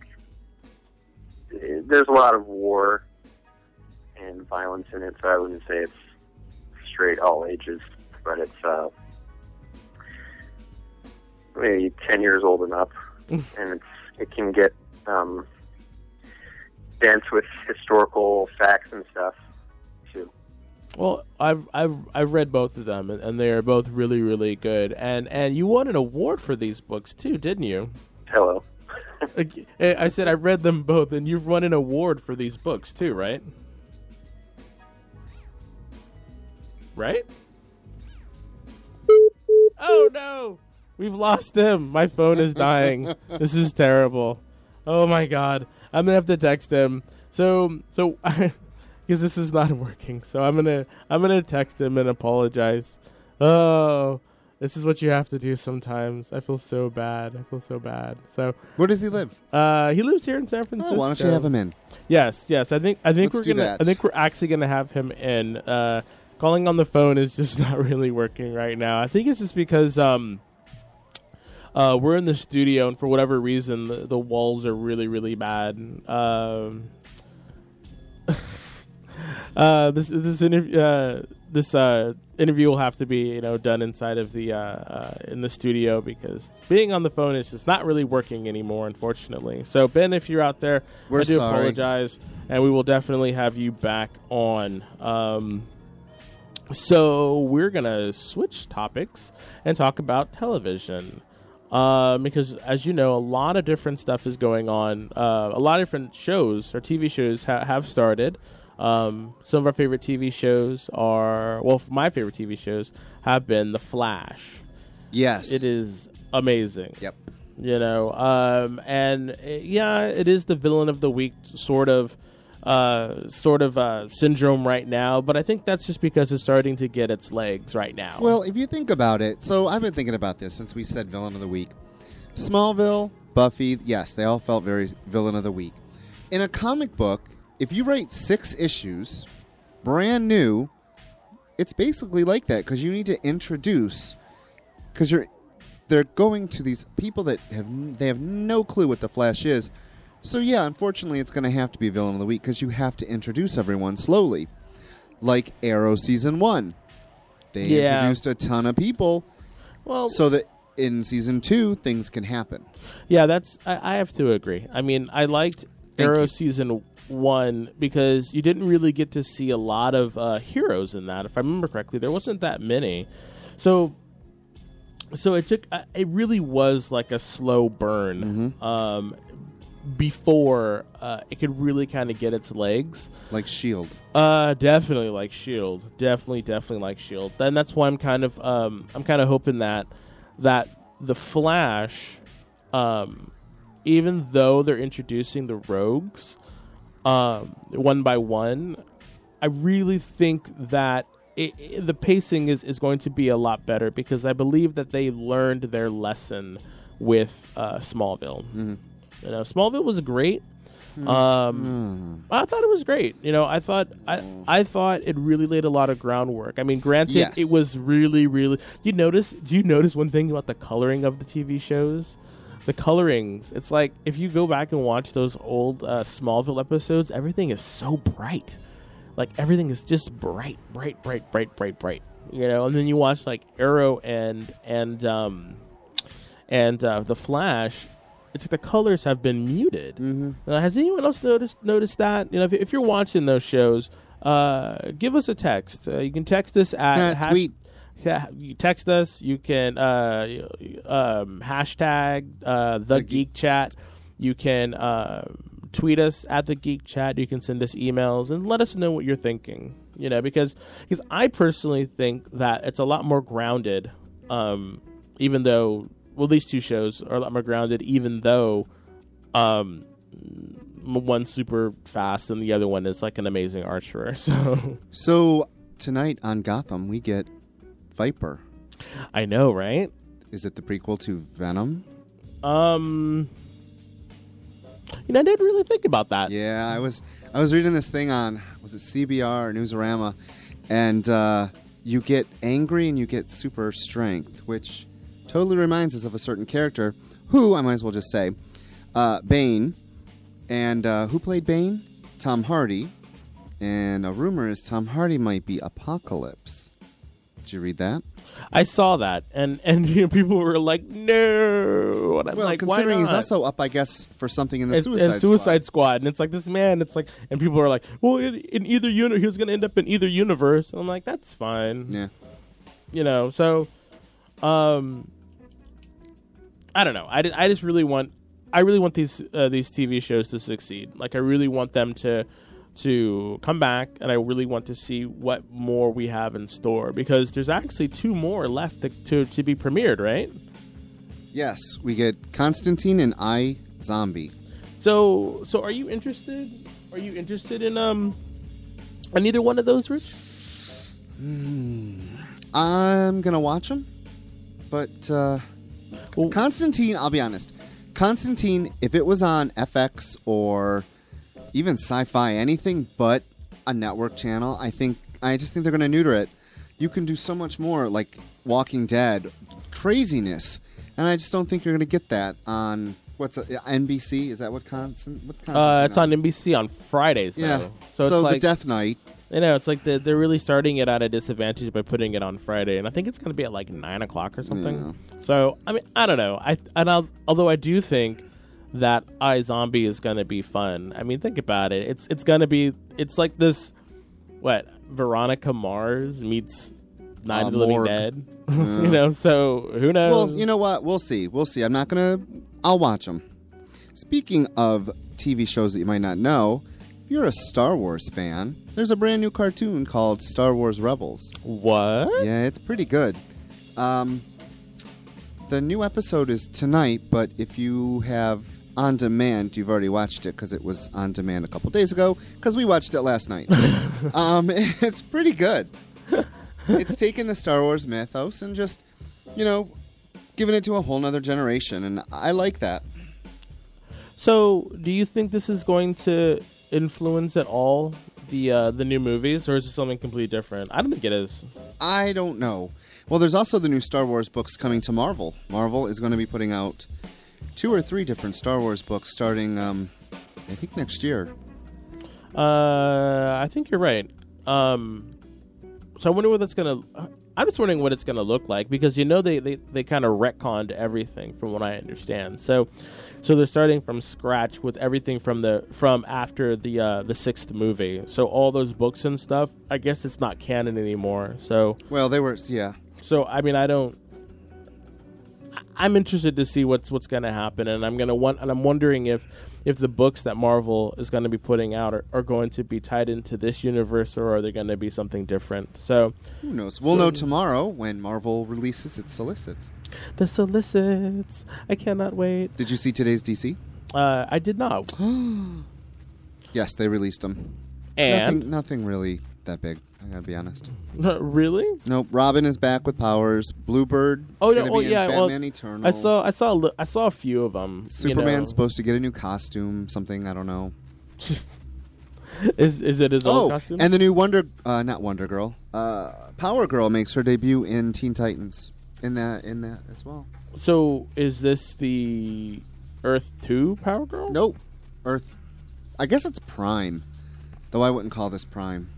there's a lot of war and violence in it, so I wouldn't say it's straight all ages, but it's uh, maybe 10 years old and up [LAUGHS] and it's it can get um, dense with historical facts and stuff too. Well, I've I've I've read both of them, and, and they are both really really good. And and you won an award for these books too, didn't you? Hello. [LAUGHS] Eh, I said I read them both, and you've won an award for these books too, right? Right? Oh no! We've lost him. My phone is dying. [LAUGHS] this is terrible. Oh my god. I'm gonna have to text him. So so [LAUGHS] because this is not working. So I'm gonna I'm gonna text him and apologize. Oh, this is what you have to do sometimes. I feel so bad. I feel so bad. So Where does he live? uh, he lives here in San Francisco. Oh, why don't you have him in? Yes, yes. I think I think Let's we're gonna that. I think we're actually gonna have him in. Uh, calling on the phone is just [LAUGHS] not really working right now. I think it's just because um, uh, we're in the studio and for whatever reason the, the walls are really really bad. Um, [LAUGHS] uh, this this interview uh, this uh, interview will have to be you know done inside of the uh, uh, in the studio because being on the phone is just not really working anymore, unfortunately. So Ben, if you're out there, We're I do sorry. apologize, and we will definitely have you back on. Um, so we're gonna switch topics and talk about television. Um, because as you know, a lot of different stuff is going on. Uh, a lot of different shows or TV shows ha- have started. Um, some of our favorite TV shows are well, my favorite TV shows have been The Flash. Yes. It is amazing Yep. you know um and uh, yeah it is the villain of the week sort of uh sort of uh syndrome right now but i think that's just because it's starting to get its legs right now Well, if you think about it, so I've been thinking about this since we said villain of the week. Smallville, Buffy, yes, they all felt very villain of the week. In a comic book, if you write six issues, brand new, it's basically like that because you need to introduce because you're they're going to these people that have they have no clue what the Flash is. So yeah, unfortunately, it's going to have to be villain of the week because you have to introduce everyone slowly, like Arrow season one. They Yeah. introduced a ton of people well so that in season two things can happen. yeah that's I, I have to agree i mean i liked Thank arrow you. season one because you didn't really get to see a lot of uh heroes in that if i remember correctly there wasn't that many so so it took uh, it really was like a slow burn um before uh, it could really kind of get its legs Like Shield. uh, definitely like Shield. Definitely, definitely like Shield. Then that's why I'm kind of um, I'm kind of hoping that that the Flash, um, even though they're introducing the rogues, um, one by one, I really think that it, it- the pacing is, is going to be a lot better because I believe that they learned their lesson with uh, Smallville. You know, Smallville was great, Um, I thought it was great. You know, I thought I I thought it really laid a lot of groundwork. I mean, granted, Yes. it was really really. You notice? Do you notice one thing about the coloring of the TV shows? The colorings. It's like if you go back and watch those old uh, Smallville episodes, everything is so bright. Like everything is just bright, bright, bright, bright, bright, bright. You know, and then you watch like Arrow and and um and uh, the Flash. It's like the colors have been muted. Mm-hmm. Uh, has anyone else noticed noticed that? You know, if, if you're watching those shows, uh, give us a text. Uh, you can text us at hash- tweet. Yeah, you text us. You can uh, um, hashtag uh, the, The geek, Geek. chat. You can uh, tweet us at the geek chat. You can send us emails and let us know what you're thinking. You know, because because I personally think that it's a lot more grounded. Um, even though well, these two shows are a lot more grounded. Even though um, one's super fast and the other one is like an amazing archer. [LAUGHS] So So tonight on Gotham, we get Viper. I know, right? Is it the prequel to Venom? Um, you know, I didn't really think about that. Yeah, I was I was reading this thing on was it CBR or Newsarama, and uh, you get angry and you get super strength, which totally reminds us of a certain character who I might as well just say, uh, Bane, and uh, who played Bane? Tom Hardy, and a rumor is Tom Hardy might be Apocalypse. Did you read that? I saw that, and [LAUGHS] and you know, people were like, "No," and I'm Well, like, "Why considering he's also up, I guess, for something in the and, Suicide, and Suicide Squad. Squad. and it's like this man. It's like, and people are like, "Well, in, in either uni, he was going to end up in either universe." And I'm like, "That's fine." Yeah. you know so um i don't know. I, I just really want i really want these uh, these tv shows to succeed. Like i really want them to to come back and i really want to see what more we have in store because there's actually two more left to, to, to be premiered right? Yes, we get Constantine and I Zombie. so so are you interested are you interested in um in either one of those rich? I'm gonna watch them, but uh, Well- Constantine. I'll be honest. Constantine, if it was on FX or even Sci-Fi, anything but a network channel, I think I just think they're gonna neuter it. You can do so much more, like Walking Dead, craziness, and I just don't think you're gonna get that on what's a, NBC. Is that what Constant? What uh Constantine it's on nbc on fridays Yeah. So, so, the like Death Knight. You know, it's like the, they're really starting it at a disadvantage by putting it on Friday, and I think it's going to be at like nine o'clock or something. So, I mean, I don't know. I and I'll, although I do think that iZombie is going to be fun. I mean, think about it. It's it's going to be. It's like this. What Veronica Mars meets Night Uh, of the Living. Dead. [LAUGHS] you know, so who knows? Well, you know what? We'll see. We'll see. I'm not gonna. I'll watch them. Speaking of TV shows that you might not know, if you're a Star Wars fan, there's a brand new cartoon called Star Wars Rebels. what? Yeah, it's pretty good. Um, the new episode is tonight, but if you have on demand, you've already watched it because it was on demand a couple days ago. Because we watched it last night. [LAUGHS] um, [LAUGHS] it's pretty good. it's taken the Star Wars mythos and just, you know, giving it to a whole nother generation, and I like that. So, do you think this is going to influence at all the uh, the new movies, or is it something completely different? I don't think it is. I don't know. Well, there's also the new Star Wars books coming to Marvel. Marvel is going to be putting out two or three different Star Wars books starting, um, I think, next year. Uh, I think you're right. Um, so I wonder what that's gonna. I'm just wondering what it's gonna look like because you know they they, they kind of retconned everything from what I understand. So, so they're starting from scratch with everything from the from after the uh, the sixth movie. So all those books and stuff, I guess it's not canon anymore. So Well, they were, yeah. so I mean I don't. I'm interested to see what's what's going to happen, and I'm to want, and I'm wondering if if the books that Marvel is going to be putting out are, are going to be tied into this universe, or are they going to be something different? So Who knows? We'll know tomorrow when Marvel releases its solicits. the solicits, I cannot wait. Did you see today's DC? Uh, I did not, [GASPS] Yes, they released them. and nothing, nothing really that big. I gotta be honest. [LAUGHS] really, Nope. Robin is back with powers. Bluebird. Oh, no, oh, be in yeah, well, Eternal. I saw I saw li- I saw a few of them. Superman's supposed to get a new costume. Something I don't know. [LAUGHS] is is it his old Oh, costume? and the new Wonder, uh, not Wonder Girl, uh, Power Girl makes her debut in Teen Titans. In that, in that as well. so is this the Earth Two Power Girl? Nope, Earth. I guess it's Prime, though I wouldn't call this Prime.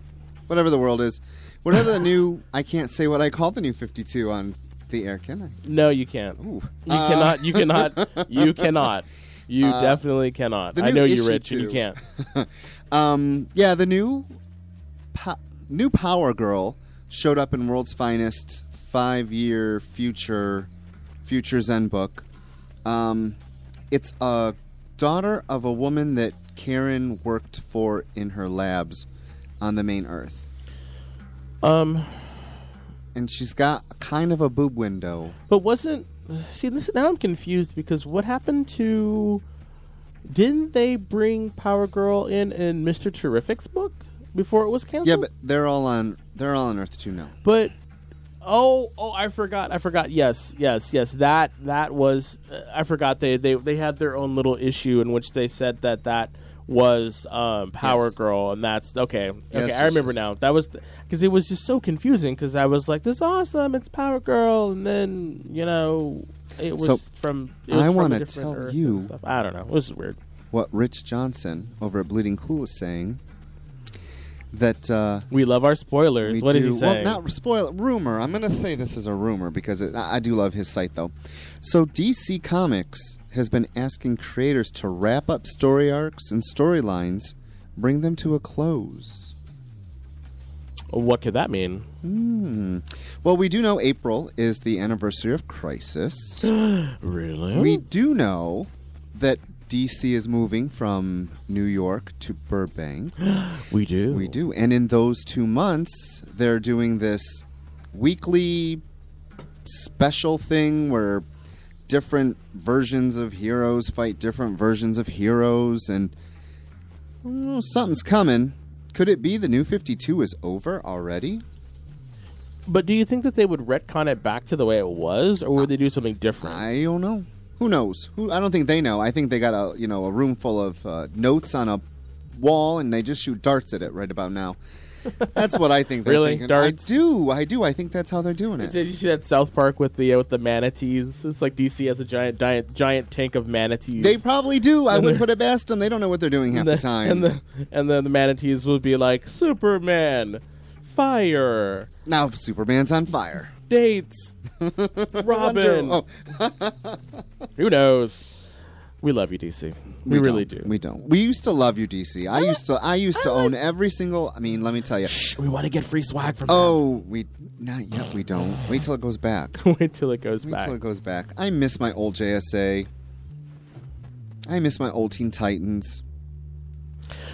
Whatever the world is, whatever the new. I can't say what I call the new Fifty Two on the air, can I? No, you can't. Ooh. You Uh, cannot. You cannot. [LAUGHS] You cannot. You Uh, definitely cannot. I know you're rich and you can't. [LAUGHS] Um, yeah, the new po- new Power Girl showed up in World's Finest five year future Futures End book. Um, it's a daughter of a woman that Karen worked for in her labs on the main Earth, Um, and she's got kind of a boob window. but wasn't see this? Now I'm confused because what happened to? Didn't they bring Power Girl in in Mister Terrific's book before it was canceled? Yeah, but they're all on they're all on Earth two now. But oh, oh, I forgot. I forgot. Yes, yes, yes. That that was. Uh, I forgot. They they they had their own little issue in which they said that that was um, Power Yes. Girl, and that's okay. Okay, Yes, I remember yes. now. That was because it was just so confusing. Because I was like, "This is awesome! It's Power Girl," and then you know. It was So, from. It was I wanna different tell you-. I don't know. It was weird. What Rich Johnston over at Bleeding Cool is saying that. Uh, We love our spoilers. What is do. he saying? Well, not spoil rumor. I'm going to say this is a rumor because it, I I do love his site though. So DC Comics has been asking creators to wrap up story arcs and storylines, bring them to a close. what could that mean? Hmm. Well, we do know April is the anniversary of Crisis. [GASPS] Really? we do know that DC is moving from New York to Burbank. [GASPS] we do. We do. And in those two months, they're doing this weekly special thing where different versions of heroes fight different versions of heroes, and something's coming. Could it be the new 52 is over already? But do you think that they would retcon it back to the way it was, or would they do something different? I don't know. Who knows? Who? I don't think they know. I think they got a you know a room full of uh, notes on a wall, and they just shoot darts at it right about now. That's what I think. They're Really? thinking. Darts? I do. I do. I think that's how they're doing it. Did you see that South Park with the uh, with the manatees? It's like DC has a giant giant giant tank of manatees. They probably do. I wouldn't put it past them. They don't know what they're doing half the, the, time. and the and then the manatees would be like Superman, fire, now Superman's on fire. dates, [LAUGHS] Robin. Wonder- oh, Who knows? We love you, DC. We, really don't. We don't. We used to love you, DC. I used to. I used to own every single. I mean, let me tell you. Shh, we want to get free swag from Oh, we not yet. We don't. Wait till it goes back. [LAUGHS] Wait till it goes Wait back. Wait till it goes back. I miss my old JSA. I miss my old Teen Titans.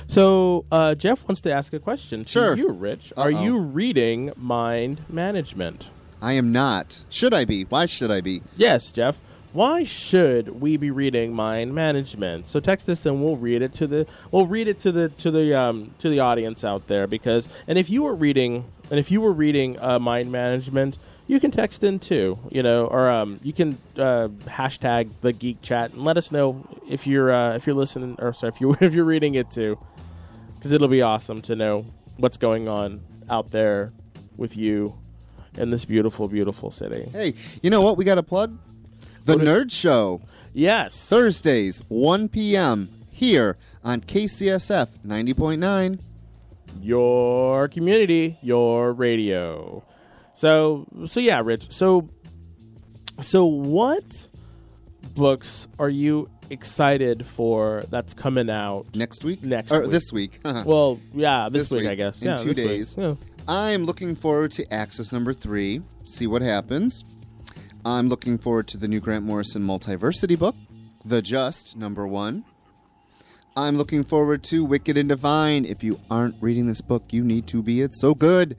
So uh, Jeff wants to ask a question. to Sure. you, Rich. Are Uh-oh. you reading Mind Management? I am not. Should I be? Why should I be? Yes, Jeff. Why should we be reading mind management? So text us and we'll read it to the we'll read it to the to the um to the audience out there because and if you were reading and if you were reading uh, mind management, you can text in too, you know, or um you can uh, hashtag the geek chat and let us know if you're uh, if you're listening or sorry if you [LAUGHS] if you're reading it too, because it'll be awesome to know what's going on out there with you in this beautiful beautiful city. Hey, you know what? We got a plug. The What Nerd Show. Yes. Thursdays, 1 p.m. here on KCSF 90.9. your community, your radio. So so yeah, Rich. So so what books are you excited for that's coming out? Next week? Next or week. this week. [LAUGHS] Well, yeah, this, This week, week, I guess. in yeah, two days. Yeah. I'm looking forward to Axis number three. See what happens. I'm looking forward to the new Grant Morrison multiversity book, The Just number one. I'm looking forward to Wicked and Divine. If you aren't reading this book, you need to be. It's so good.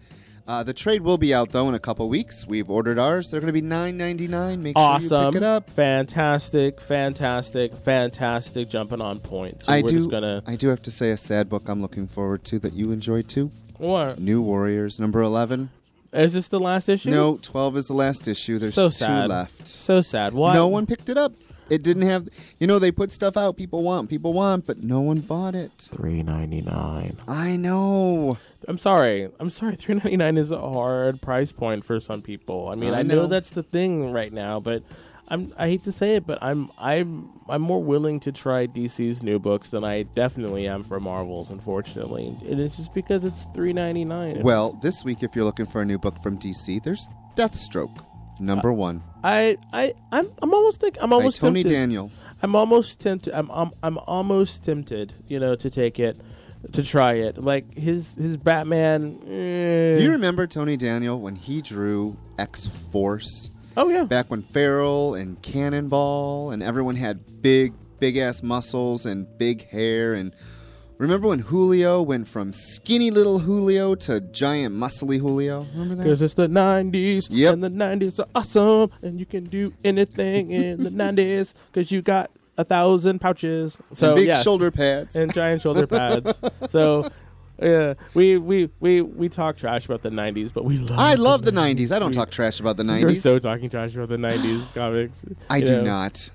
Uh, the trade will be out though in a couple weeks. We've ordered ours. They're going to be $9.99. Make sure you Awesome. pick it up. Fantastic, fantastic, fantastic jumping on point. So I do. gonna I do have to say a sad book I'm looking forward to that you enjoyed too. what? New Warriors number 11. Is this the last issue? No, 12 is the last issue. There's So two left. So sad. Why No one picked it up. It didn't have. You know, they put stuff out people want, people want, but no one bought it. Three ninety nine. I know. I'm sorry. I'm sorry. [LAUGHS] Three ninety nine is a hard price point for some people. I mean, I I, know. know. that's the thing right now, but I'm. I hate to say it, but I'm. I'm. I'm more willing to try DC's new books than I definitely am for Marvel's. Unfortunately, and it's just because it's three ninety nine. Well, this week, if you're looking for a new book from DC, there's Deathstroke, number one, I. I. I'm. I'm almost think. I'm by almost Tony tempted. Daniel. I'm almost tempted. I'm, I'm I'm almost tempted, you know, to take it, to try it. Like his his Batman. eh. Do you remember Tony Daniel when he drew X Force? Oh yeah. back when Feral and Cannonball and everyone had big, big ass muscles and big hair. And remember when Julio went from skinny little Julio to giant muscly Julio? Remember that? Because it's the 90s, Yep. and the 90s are awesome, and you can do anything in the 90s because you got a thousand pouches. So and big yes, shoulder pads. and giant shoulder pads. [LAUGHS] so yeah, we, we we we talk trash about the 90s, but we love. I love the 90s. 90s. I don't We- talk trash about the '90s. We're 90s. so talking trash about the 90s comics. I do know. not.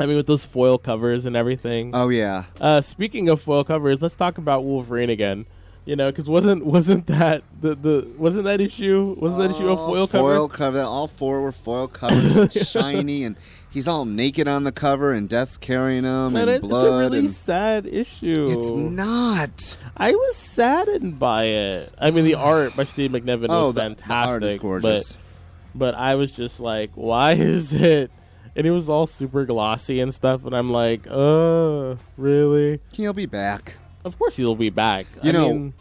I mean, with those foil covers and everything. Oh, yeah. Uh, speaking of foil covers, let's talk about Wolverine again. You know, because wasn't wasn't that the, the wasn't that issue wasn't that issue a Oh, foil cover? Foil cover. All four were foil covers, [LAUGHS] shiny, and he's all naked on the cover, and Death's carrying him, and it- blood. it's a really and sad issue. it's not. I was saddened by it. I mean, the art by Steve McNiven oh, was the, fantastic. the art is gorgeous. But but I was just like, why [LAUGHS] is it? And it was all super glossy and stuff. And I'm like, uh, really? He'll be back. Of course he'll be back. You I know- mean,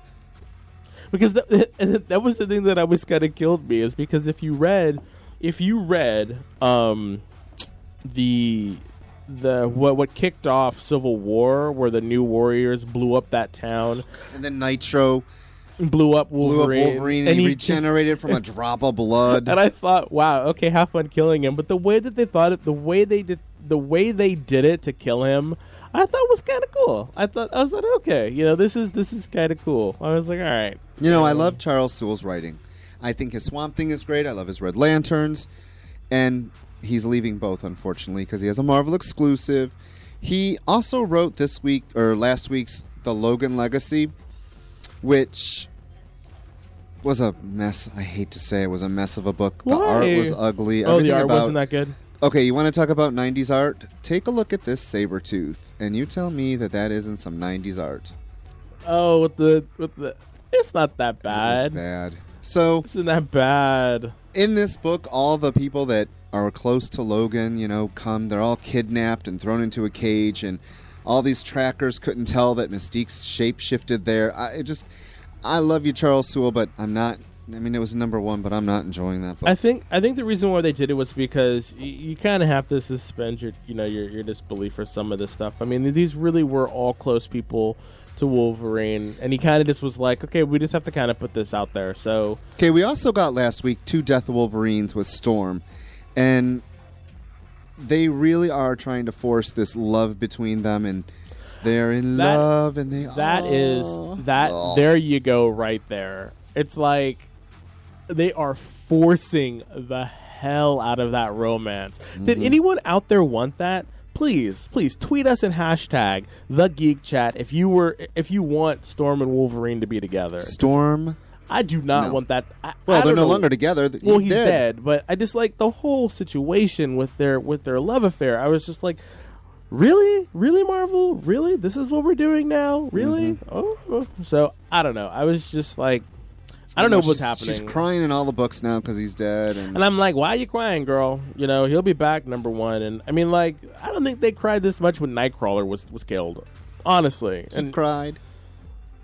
because that, [LAUGHS] that was the thing that always kind of killed me is because if you read, if you read, um, the the what what kicked off Civil War, where the New Warriors blew up that town, And then Nitro blew up blew up Wolverine, Wolverine, and, he regenerated from a [LAUGHS] drop of blood. And I thought, wow, okay, have fun killing him. But the way that they thought it, the way they did, the way they did it to kill him, I thought was kind of cool. I thought I was like, okay, you know, this is this is kind of cool. I was like, all right, you know, I love Charles Soule's writing. I think his Swamp Thing is great. I love his Red Lanterns, and he's leaving both, unfortunately, because he has a Marvel exclusive. He also wrote this week or last week's The Logan Legacy, which was a mess. I hate to say it was a mess of a book. The art was ugly. oh, the Everything art about wasn't that good. Okay, you want to talk about 90s art? Take a look at this Sabretooth, and you tell me that that isn't some 90s art. Oh, with the with the, it's not that It bad. bad. So, It's not that bad. in this book, all the people that are close to Logan, you know, come, they're all kidnapped and thrown into a cage, and all these trackers couldn't tell that Mystique's shape shifted there. I it just, I love you, Charles Soule, but I'm not. I mean, it was number one, but I'm not enjoying that book. I think I think the reason why they did it was because y- you kind of have to suspend your you know your your disbelief for some of this stuff. I mean, these really were all close people to Wolverine, and he kind of just was like, okay, we just have to kind of put this out there. So Okay, we also got last week two Death of Wolverines with Storm, and they really are trying to force this love between them, and they're in That- love, and they that is oh, that. oh. There you go, right there. It's like they are forcing the hell out of that romance. Did Mm-hmm. anyone out there want that? Please, please tweet us and hashtag the Geek Chat if you were if you want Storm and Wolverine to be together. Storm. I do not No. want that. I, Well, I they're no know. longer together. Th- Well, he's dead. dead. but I just like the whole situation with their with their love affair. I was just like, really, really, Marvel, really, this is what we're doing now, really. Mm-hmm. Oh, oh. so I don't know. I was just like, I don't know what's happening. She's crying in all the books now because he's dead, and, And I'm like, why are you crying, girl? You know, he'll be back, number one. And I mean, like, I don't think they cried this much when Nightcrawler was was killed. Honestly, he and cried.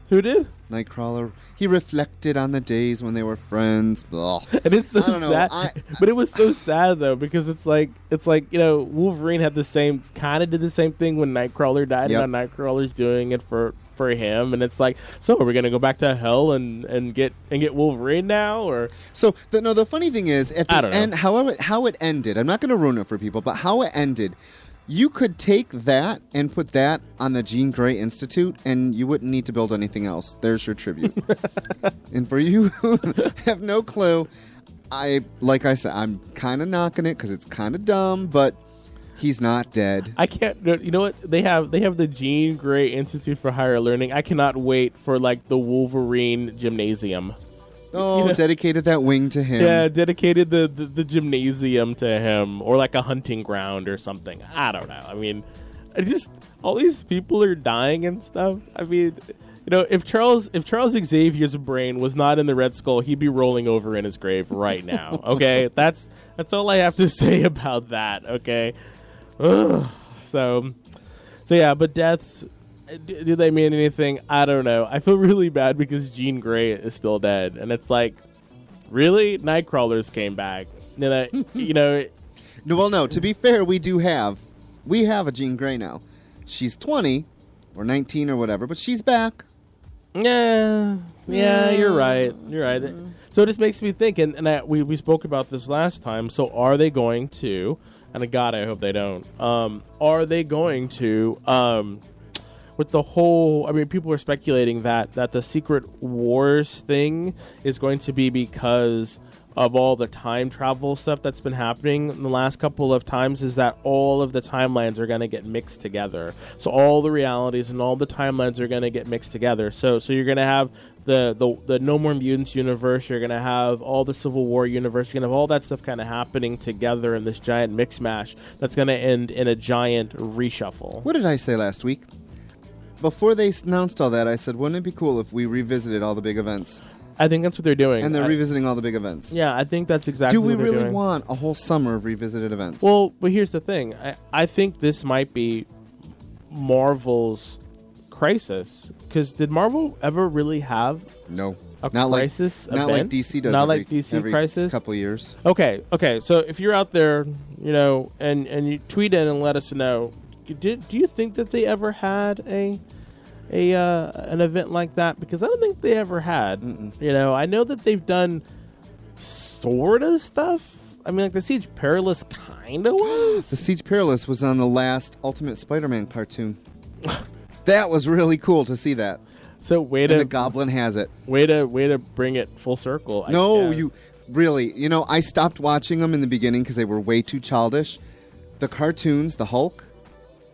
Who did? Nightcrawler. He reflected on the days when they were friends. Blah. And it's so don't know. sad, I- but it was so sad though because it's like it's like you know Wolverine had the same kind of did the same thing when Nightcrawler died, Yep. and now Nightcrawler's doing it for for him, and it's like, so are we gonna go back to hell and and get and get Wolverine now, or So the, no, the funny thing is at the know. end, however, how it ended. I'm not going to ruin it for people, but how it ended. You could take that and put that on the Jean Grey Institute, and you wouldn't need to build anything else. There's your tribute. [LAUGHS] and for you who [LAUGHS] have no clue, I like I said, I'm kind of knocking it because it's kind of dumb, but He's not dead. I can't. You know what? They have they have the Jean Grey Institute for Higher Learning. I cannot wait for like the Wolverine Gymnasium. [LAUGHS] Oh, know- dedicated that wing to him. Yeah, dedicated the, the the gymnasium to him, or like a hunting ground or something. I don't know. I mean, I just all these people are dying and stuff. I mean, you know, if Charles if Charles Xavier's brain was not in the Red Skull, he'd be rolling over in his grave right now. [LAUGHS] Okay, that's that's all I have to [LAUGHS] say about that. Okay, Ugh. so so yeah, but deaths. Do, do they mean anything? I don't know. I feel really bad because Jean Grey is still dead, and it's like, really, Nightcrawlers came back. [LAUGHS] You know, you know, No, well, no. To be fair, we do have we have a Jean Grey now. She's twenty or nineteen or whatever, but she's back. Yeah, yeah, you're right. You're right. So this makes me think, and, and I, we we spoke about this last time. So are they going to? And God, I hope they don't. Um, are they going to? Um, with the whole, I mean, people are speculating that that the Secret Wars thing is going to be because of all the time travel stuff that's been happening in the last couple of times is that all of the timelines are going to get mixed together. So all the realities and all the timelines are going to get mixed together. So so you're going to have the, the the No More Mutants universe, you're going to have all the Civil War universe, you're going to have all that stuff kind of happening together in this giant mix mash that's going to end in a giant reshuffle. What did I say last week? Before they announced all that, I said, wouldn't it be cool if we revisited all the big events? I think that's what they're doing. And they're I- revisiting all the big events. Yeah, I think that's exactly Do we really doing. want a whole summer of revisited events? Well, but here's the thing. I, I think this might be Marvel's crisis. Because did Marvel ever really have no, a not like crisis not like? DC does. Not every, like DC every crisis. couple years. Okay, okay. So if you're out there, you know, and and you tweet in and let us know, did do you think that they ever had a a uh, an event like that? Because I don't think they ever had. You know, I know that they've done sort of stuff. I mean, like the Siege Perilous kind of [GASPS] was. The Siege Perilous was on the last Ultimate Spider-Man cartoon. [LAUGHS] that was really cool to see that. So way And to the Goblin has it. way to way to bring it full circle. No, you really. You know, I stopped watching them in the beginning because they were way too childish. The cartoons, the Hulk,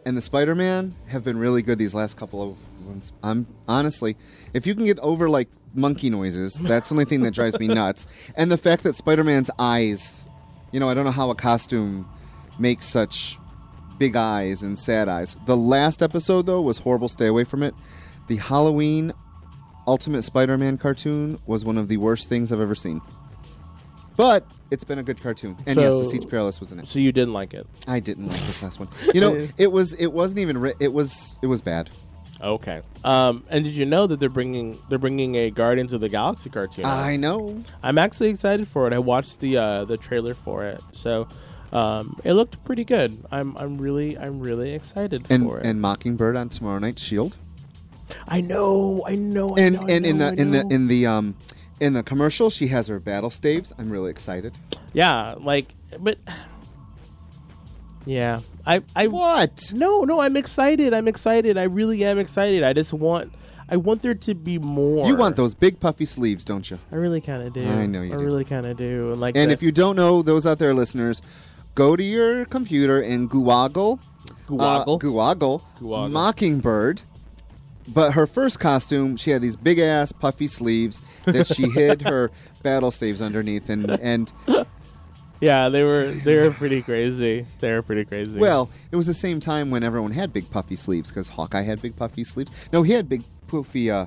and the Spider-Man have been really good these last couple of ones. I'm honestly, if you can get over like monkey noises, that's the only thing that drives me [LAUGHS] nuts. And the fact that Spider-Man's eyes, you know, I don't know how a costume makes such big eyes and sad eyes. The last episode though was horrible. Stay away from it. The Halloween Ultimate Spider-Man cartoon was one of the worst things I've ever seen. But it's been a good cartoon. And yes, the So- Siege Perilous was in it. So you didn't like it. I didn't like this last one. You know, [LAUGHS] it was it wasn't even ri- it was it was bad. Okay. Um, and did you know that they're bringing they're bringing a Guardians of the Galaxy cartoon? out? I know. I'm actually excited for it. I watched the uh, the trailer for it, so um, it looked pretty good. I'm I'm really I'm really excited And for it. and Mockingbird on tomorrow night's Shield. I know, I know, I And know, and in the in the in the um in the commercial she has her battle staves. I'm really excited. yeah, like, but yeah, I I What? no no I'm excited. I'm excited. I really am excited. I just want I want there to be more. You want those big puffy sleeves, don't you? I really kind of do. I know you I do. really kind of do. And like, And the- if you don't know, those out there listeners, go to your computer and Google Google, uh, Google, Google. Mockingbird. But her first costume, she had these big ass puffy sleeves that she hid her [LAUGHS] battle staves underneath, and and yeah, they were they were pretty crazy. They were pretty crazy. well, it was the same time when everyone had big puffy sleeves because Hawkeye had big puffy sleeves. No, he had big poofy uh,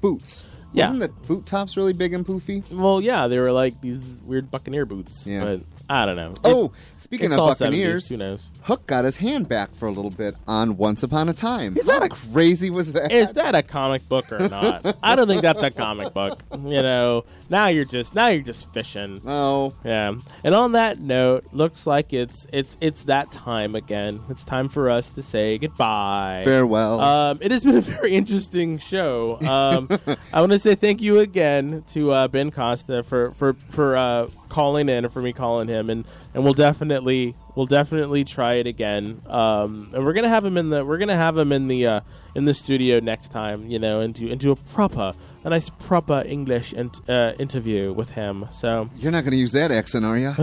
boots. Yeah. Wasn't the boot tops really big and poofy? Well, yeah, they were like these weird Buccaneer boots. Yeah. But I don't know. Oh, It's- speaking it's of Buccaneers, 70s, who knows? Hook got his hand back for a little bit on Once Upon a Time. Is that How a- crazy was that? Is that a comic book or not? [LAUGHS] I don't think that's a comic book. You know, now you're just now you're just fishing. oh, Yeah. And on that note, looks like it's it's it's that time again. It's time for us to say goodbye. farewell. Um, it has been a very interesting show. Um, [LAUGHS] I want to say thank you again to uh, Ben Costa for for for uh, calling in, or for me calling him, and and we'll definitely we'll definitely try it again. Um, and we're gonna have him in the we're gonna have him in the uh, in the studio next time. You know, into into a proper a nice proper English int- uh, interview with him. So You're not going to use that accent, are you?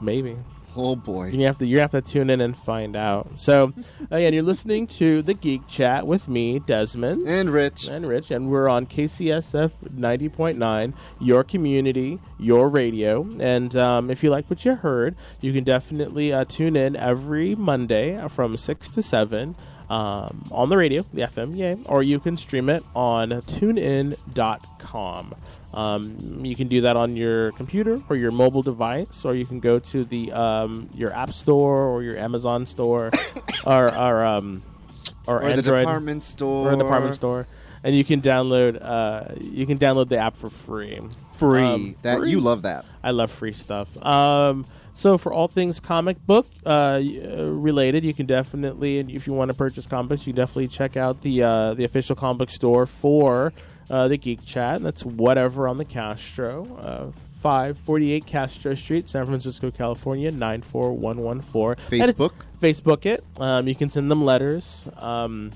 [SIGHS] maybe Oh boy. You have to you have to tune in and find out. So [LAUGHS] again, you're listening to the Geek Chat with me, Desmond, And Rich. and Rich, and we're on KCSF 90.9, your community, your radio. And um, if you like what you heard, you can definitely uh, tune in every Monday from 6 to 7 um, on the radio, the FM, yay, or you can stream it on tunein.com. Um, you can do that on your computer or your mobile device, or you can go to the um, your App Store or your Amazon Store [COUGHS] or, or, um, or, Or the department store. or department store, and you can download uh, you can download the app for free. Free. Um, that free. you love that. I love free stuff. Um, so for all things comic book uh, uh, related, you can definitely, and if you want to purchase comics, you definitely check out the uh, the official comic book store for uh, the Geek Chat. And that's whatever on the Castro. Uh, 548 Castro Street, San Francisco, California, 94114. Facebook. Facebook it. Um, you can send them letters. Um,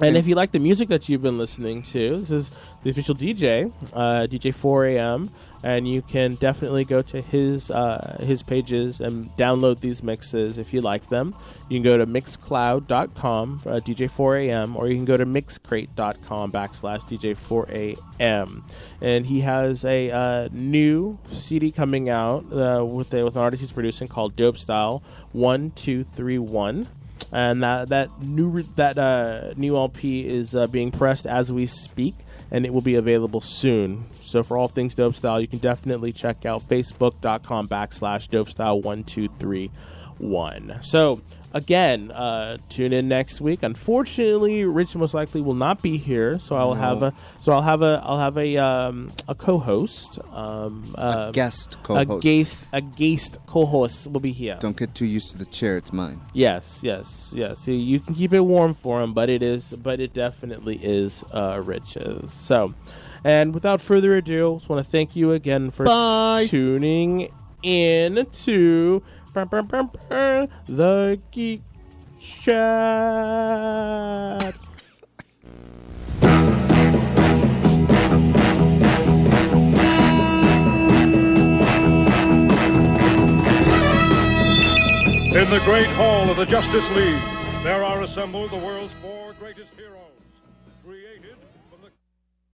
and if you like the music that you've been listening to, this is the official DJ, uh, DJ 4AM, and you can definitely go to his uh, his pages and download these mixes if you like them. You can go to mixcloud.com, uh, DJ 4AM, or you can go to mixcrate.com backslash DJ 4AM. And he has a uh, new CD coming out uh, with, a, with an artist he's producing called Dope Style 1231 and that that new that uh, new LP is uh, being pressed as we speak, and it will be available soon. So for all things dope style, you can definitely check out facebook.com backslash dope style one two three one. So again, uh, tune in next week. Unfortunately, Rich most likely will not be here, so I'll No. have a so I'll have a I'll have a um, a co-host, um, uh, a guest co-host. a guest a guest co-host will be here. Don't get too used to the chair. It's mine. Yes, yes, yes. So you can keep it warm for him, but it is, but it definitely is uh, Rich's. So, and without further ado, I just want to thank you again for Bye. tuning in to the Geek Chat. In the great hall of the Justice League, there are assembled the world's four